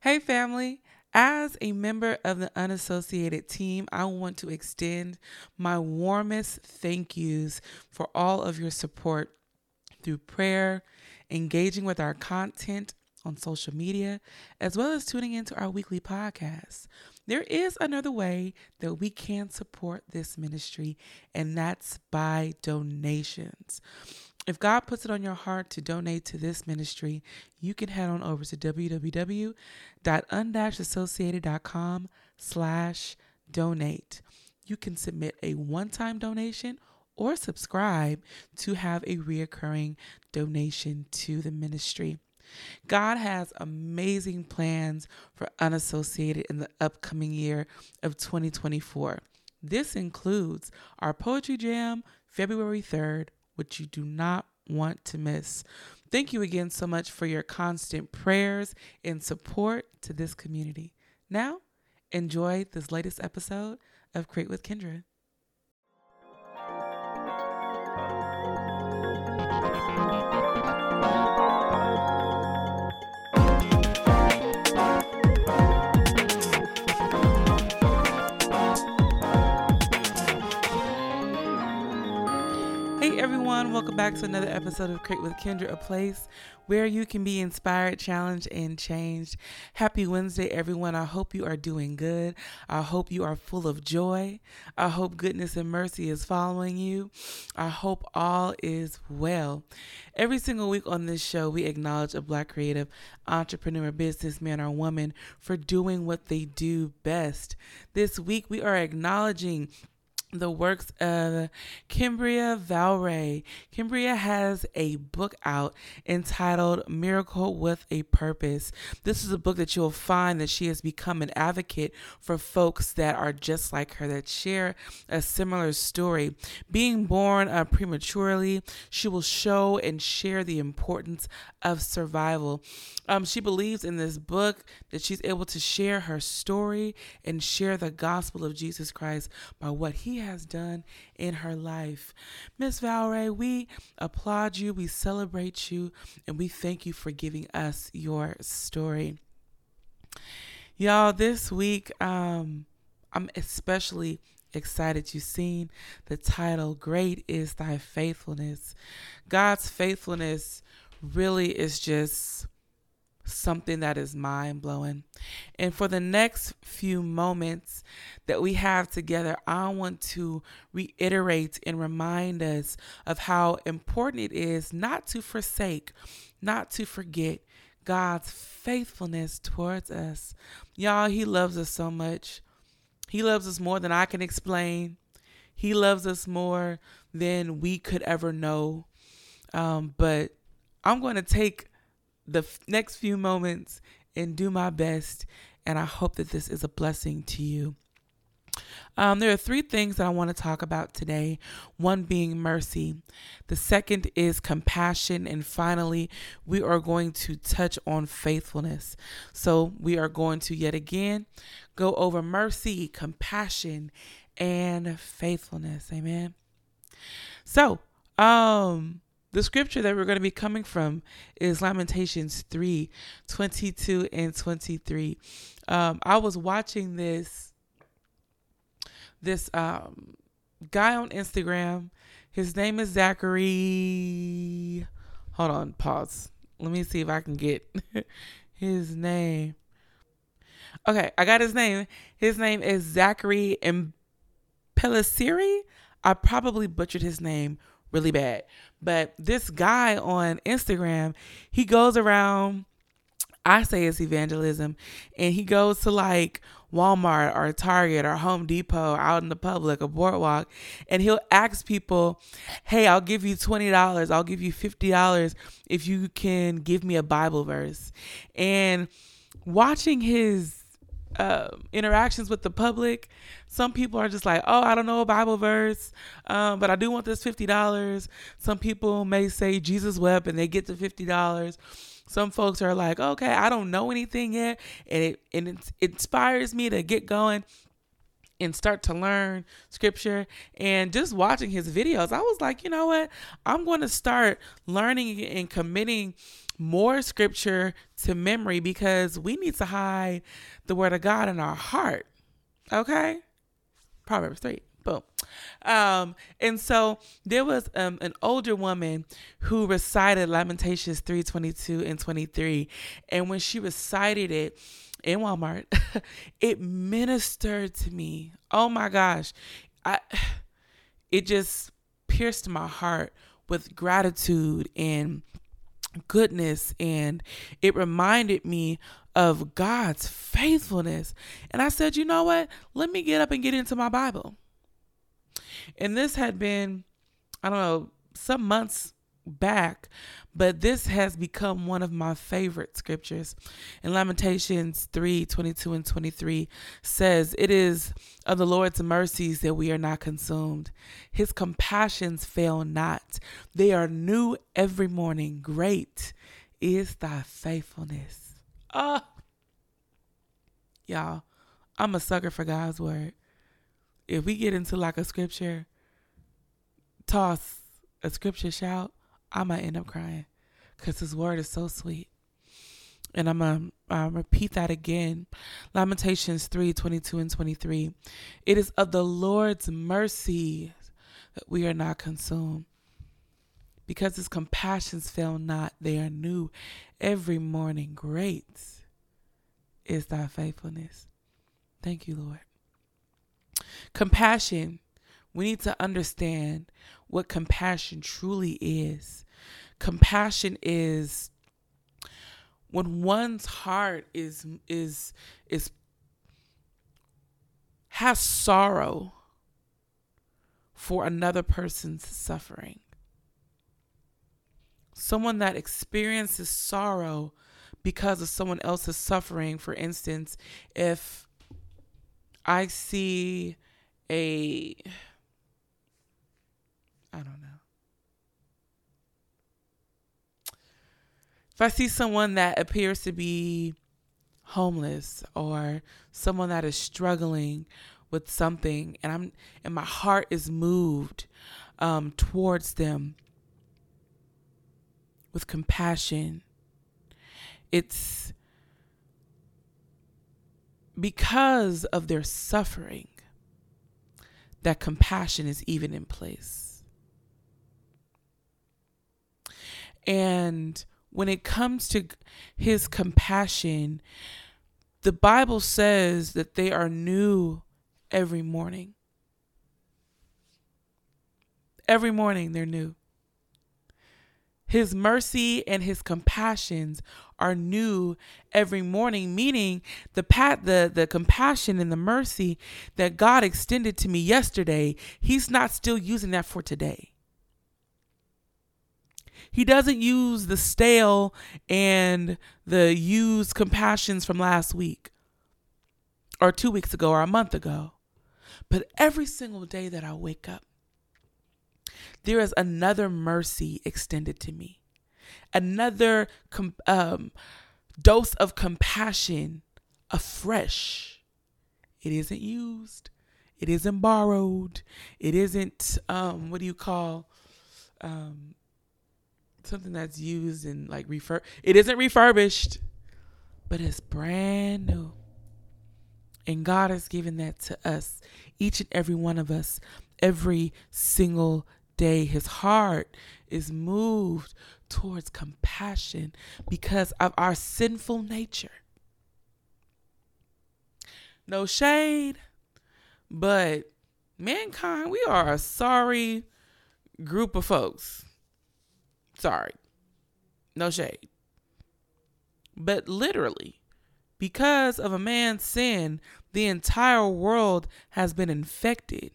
Hey, family. As a member of the unassociated team, I want to extend my warmest thank yous for all of your support through prayer, engaging with our content on social media, as well as tuning into our weekly podcast. There is another way that we can support this ministry, and that's by donations. If God puts it on your heart to donate to this ministry, you can head on over to www.undashassociated.com slash donate. You can submit a one-time donation or subscribe to have a reoccurring donation to the ministry. God has amazing plans for unassociated in the upcoming year of 2024. This includes our Poetry Jam February 3rd, which you do not want to miss. Thank you again so much for your constant prayers and support to this community. Now, enjoy this latest episode of Create with Kendra. Welcome back to another episode of Create with Kendra, a place where you can be inspired, challenged, and changed. Happy Wednesday, everyone. I hope you are doing good. I hope you are full of joy. I hope goodness and mercy is following you. I hope all is well. Every single week on this show, we acknowledge a Black creative entrepreneur, businessman, or woman for doing what they do best. This week, we are acknowledging the works of Kimbria Valray. Kimbria has a book out entitled Miracle with a Purpose. This is a book that you'll find that she has become an advocate for folks that are just like her, that share a similar story. Being born uh, prematurely, she will show and share the importance of survival. Um, she believes in this book that she's able to share her story and share the gospel of Jesus Christ by what he has done in her life. Miss Valray, we applaud you, we celebrate you, and we thank you for giving us your story. Y'all, this week, um, I'm especially excited you've seen the title Great is Thy Faithfulness. God's faithfulness really is just something that is mind blowing. And for the next few moments that we have together, I want to reiterate and remind us of how important it is not to forsake, not to forget God's faithfulness towards us. Y'all, He loves us so much. He loves us more than I can explain. He loves us more than we could ever know. Um, but I'm going to take the f- next few moments and do my best. And I hope that this is a blessing to you. Um, there are three things that I want to talk about today. One being mercy, the second is compassion, and finally, we are going to touch on faithfulness. So, we are going to yet again go over mercy, compassion, and faithfulness. Amen. So, um, the scripture that we're going to be coming from is Lamentations 3 22 and 23. Um, I was watching this this um, guy on Instagram. His name is Zachary. Hold on, pause. Let me see if I can get his name. Okay, I got his name. His name is Zachary Pelisseri. I probably butchered his name really bad. But this guy on Instagram, he goes around, I say it's evangelism, and he goes to like Walmart or Target or Home Depot out in the public, a boardwalk, and he'll ask people, Hey, I'll give you $20, I'll give you $50 if you can give me a Bible verse. And watching his uh, interactions with the public, some people are just like, oh, I don't know a Bible verse, um, but I do want this $50. Some people may say Jesus wept and they get the $50. Some folks are like, okay, I don't know anything yet. And it, and it inspires me to get going and start to learn scripture and just watching his videos i was like you know what i'm going to start learning and committing more scripture to memory because we need to hide the word of God in our heart. Okay? Proverbs 3. Boom. Um, and so there was um, an older woman who recited Lamentations 3 22 and 23. And when she recited it in Walmart, it ministered to me. Oh my gosh. I it just pierced my heart with gratitude and goodness and it reminded me of God's faithfulness. And I said, you know what? Let me get up and get into my Bible. And this had been, I don't know, some months back, but this has become one of my favorite scriptures. In Lamentations 3 22 and 23 says, It is of the Lord's mercies that we are not consumed. His compassions fail not, they are new every morning. Great is thy faithfulness. Oh. y'all, I'm a sucker for God's word. If we get into like a scripture, toss a scripture shout, I might end up crying because his word is so sweet. And I'm going to repeat that again. Lamentations 3 22 and 23. It is of the Lord's mercy that we are not consumed. Because his compassions fail not, they are new every morning. Great is thy faithfulness. Thank you, Lord. Compassion. We need to understand what compassion truly is. Compassion is when one's heart is is is has sorrow for another person's suffering. Someone that experiences sorrow because of someone else's suffering, for instance, if I see a I don't know. If I see someone that appears to be homeless or someone that is struggling with something and I'm and my heart is moved um, towards them with compassion. It's because of their suffering that compassion is even in place. And when it comes to his compassion, the Bible says that they are new every morning. Every morning they're new. His mercy and his compassions are new every morning, meaning the pat the, the compassion and the mercy that God extended to me yesterday, he's not still using that for today. He doesn't use the stale and the used compassions from last week or two weeks ago or a month ago. But every single day that I wake up, there is another mercy extended to me, another um, dose of compassion afresh. It isn't used, it isn't borrowed, it isn't, um, what do you call, um, something that's used and like refurb. It isn't refurbished, but it's brand new. And God has given that to us, each and every one of us, every single day. His heart is moved towards compassion because of our sinful nature. No shade, but mankind, we are a sorry group of folks. Sorry. No shade. But literally, because of a man's sin, the entire world has been infected.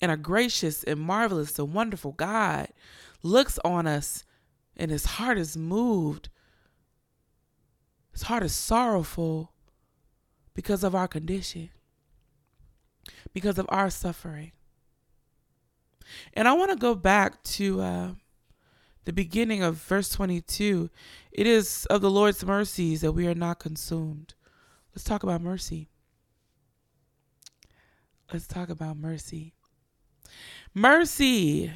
And a gracious and marvelous and wonderful God looks on us and his heart is moved. His heart is sorrowful because of our condition, because of our suffering. And I want to go back to uh, the beginning of verse 22. It is of the Lord's mercies that we are not consumed. Let's talk about mercy. Let's talk about mercy. Mercy.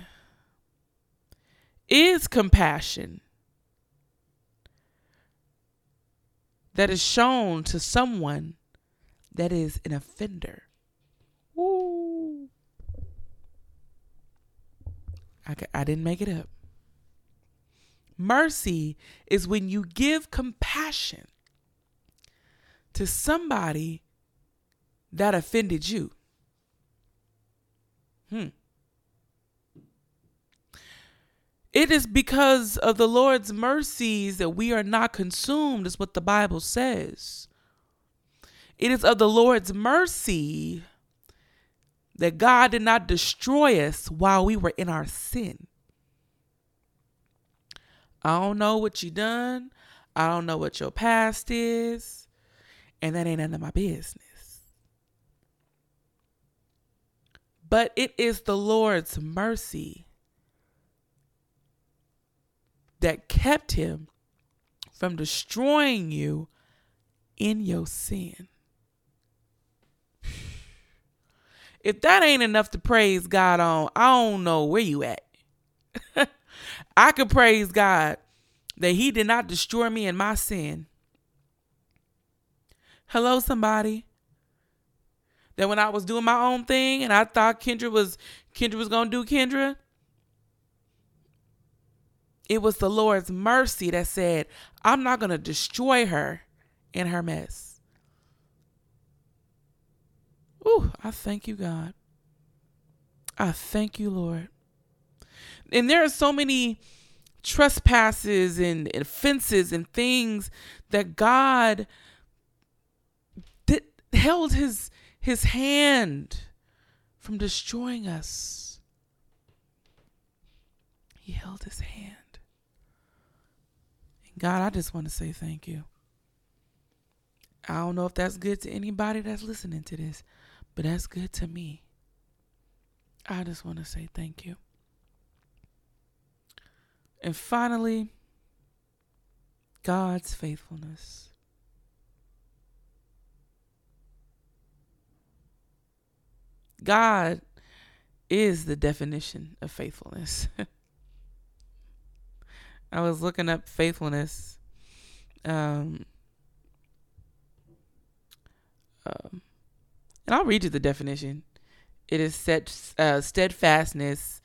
is compassion that is shown to someone that is an offender. I, I didn't make it up. Mercy is when you give compassion to somebody that offended you. Hmm. It is because of the Lord's mercies that we are not consumed, is what the Bible says. It is of the Lord's mercy that God did not destroy us while we were in our sin. I don't know what you done. I don't know what your past is. And that ain't none of my business. But it is the Lord's mercy that kept him from destroying you in your sin. If that ain't enough to praise God on, I don't know where you at. I could praise God that He did not destroy me in my sin. Hello, somebody. That when I was doing my own thing and I thought Kendra was Kendra was gonna do Kendra, it was the Lord's mercy that said, I'm not gonna destroy her in her mess. Ooh, I thank you, God. I thank you, Lord. And there are so many trespasses and offenses and things that God did, held his his hand from destroying us. He held his hand. And God, I just want to say thank you. I don't know if that's good to anybody that's listening to this, but that's good to me. I just want to say thank you. And finally, God's faithfulness. God is the definition of faithfulness. I was looking up faithfulness. Um, um, and I'll read you the definition. It is set, uh, steadfastness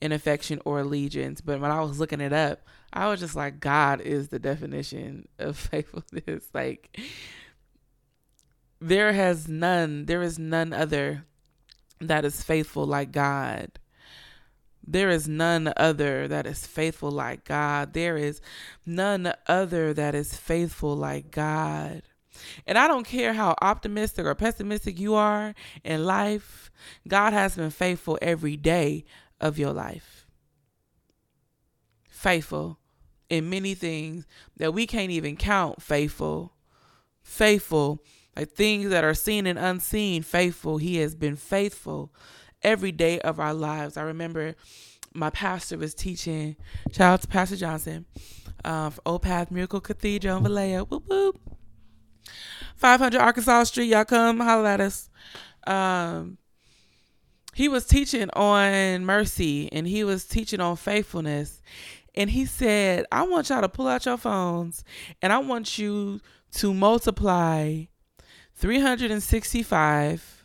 in affection or allegiance. But when I was looking it up, I was just like, God is the definition of faithfulness. like, there has none, there is none other that is faithful like God. There is none other that is faithful like God. There is none other that is faithful like God. And I don't care how optimistic or pessimistic you are in life, God has been faithful every day of your life. Faithful in many things that we can't even count, faithful. Faithful, like things that are seen and unseen, faithful. He has been faithful every day of our lives. I remember my pastor was teaching, to Pastor Johnson, uh, for Old Path Miracle Cathedral in Vallejo. Whoop, whoop. 500 Arkansas Street. Y'all come holler at us. Um, he was teaching on mercy and he was teaching on faithfulness. And he said, I want y'all to pull out your phones and I want you to multiply 365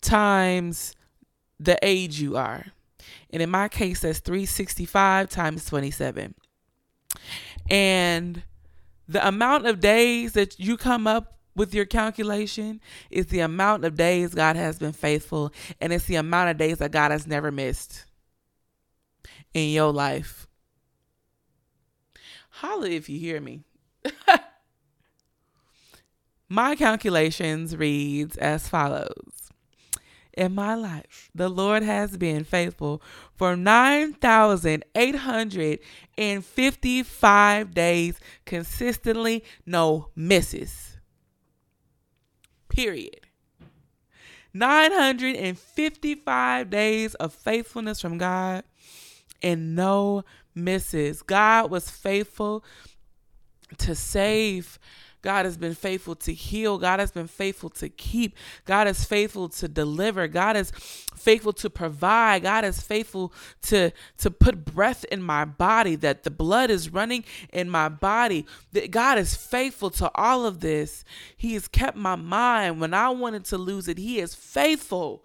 times the age you are. And in my case, that's 365 times 27. And the amount of days that you come up with your calculation is the amount of days God has been faithful, and it's the amount of days that God has never missed in your life. Holla if you hear me. my calculations reads as follows. In my life, the Lord has been faithful for 9,855 days consistently, no misses. Period. 955 days of faithfulness from God and no misses. God was faithful to save God has been faithful to heal. God has been faithful to keep. God is faithful to deliver. God is faithful to provide. God is faithful to to put breath in my body that the blood is running in my body. That God is faithful to all of this. He has kept my mind when I wanted to lose it. He is faithful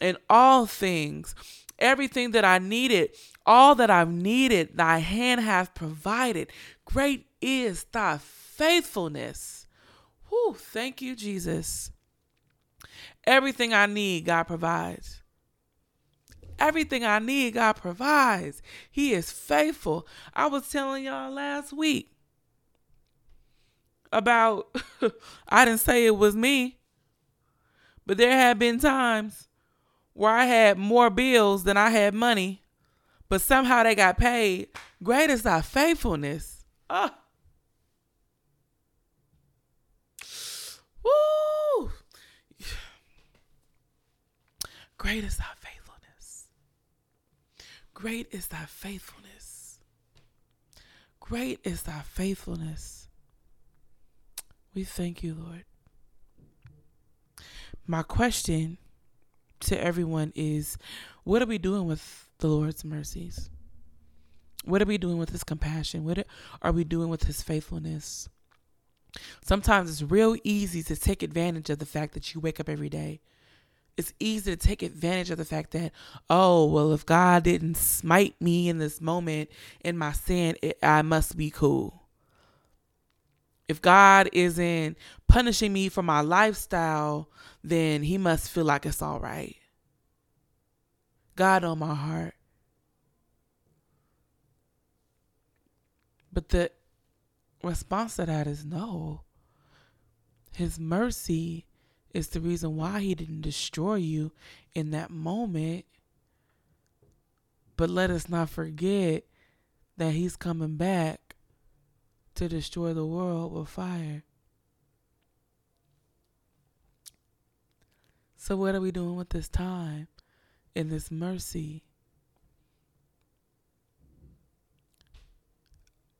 in all things. Everything that I needed, all that I've needed, thy hand hath provided. Great is thy faithfulness. Whew, thank you, Jesus. Everything I need, God provides. Everything I need, God provides. He is faithful. I was telling y'all last week about, I didn't say it was me, but there have been times where I had more bills than I had money, but somehow they got paid. Great is thy faithfulness. Oh. Woo! Great is thy faithfulness. Great is thy faithfulness. Great is thy faithfulness. We thank you, Lord. My question to everyone is what are we doing with the Lord's mercies? What are we doing with his compassion? What are we doing with his faithfulness? Sometimes it's real easy to take advantage of the fact that you wake up every day. It's easy to take advantage of the fact that, oh, well, if God didn't smite me in this moment in my sin, it, I must be cool. If God isn't punishing me for my lifestyle, then he must feel like it's all right. God on my heart. But the response to that is no. His mercy is the reason why he didn't destroy you in that moment. But let us not forget that he's coming back to destroy the world with fire. So, what are we doing with this time and this mercy?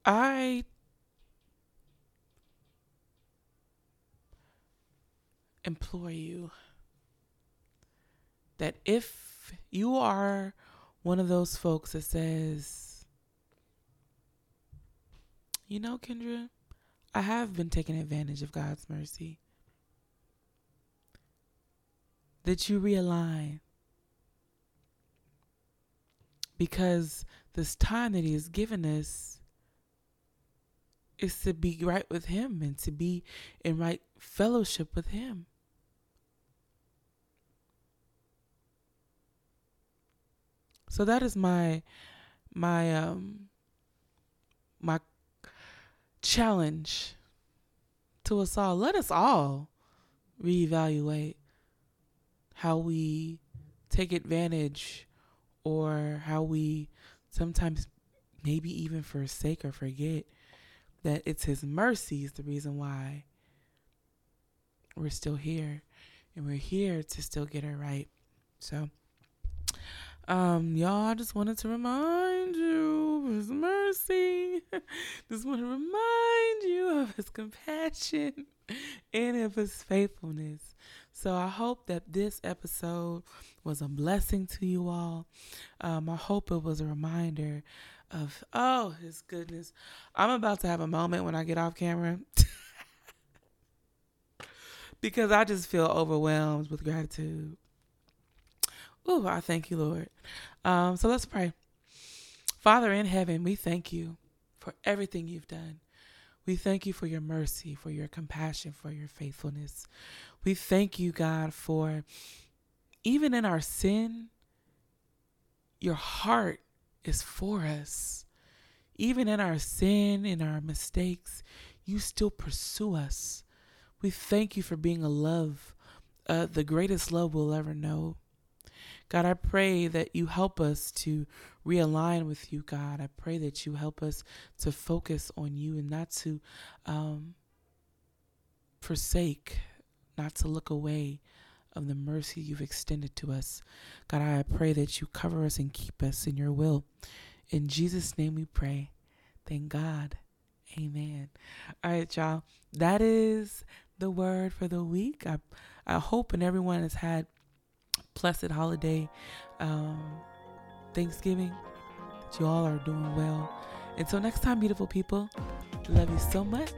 I implore you that if you are one of those folks that says, you know, Kendra, I have been taking advantage of God's mercy that you realign. Because this time that He has given us is to be right with Him and to be in right fellowship with Him. So that is my my um my challenge to us all. Let us all reevaluate how we take advantage or how we sometimes maybe even forsake or forget that it's his mercy is the reason why we're still here and we're here to still get it right so um y'all i just wanted to remind you of his mercy just want to remind you of his compassion and of his faithfulness so I hope that this episode was a blessing to you all. Um, I hope it was a reminder of, oh, his goodness. I'm about to have a moment when I get off camera because I just feel overwhelmed with gratitude. Ooh, I thank you, Lord. Um, so let's pray. Father in heaven, we thank you for everything you've done. We thank you for your mercy, for your compassion, for your faithfulness. We thank you, God, for even in our sin, your heart is for us. Even in our sin, in our mistakes, you still pursue us. We thank you for being a love, uh, the greatest love we'll ever know. God, I pray that you help us to realign with you, God. I pray that you help us to focus on you and not to um, forsake, not to look away of the mercy you've extended to us. God, I pray that you cover us and keep us in your will. In Jesus' name we pray. Thank God. Amen. All right, y'all. That is the word for the week. I I hope and everyone has had blessed holiday um, Thanksgiving. That you all are doing well. Until next time, beautiful people. Love you so much.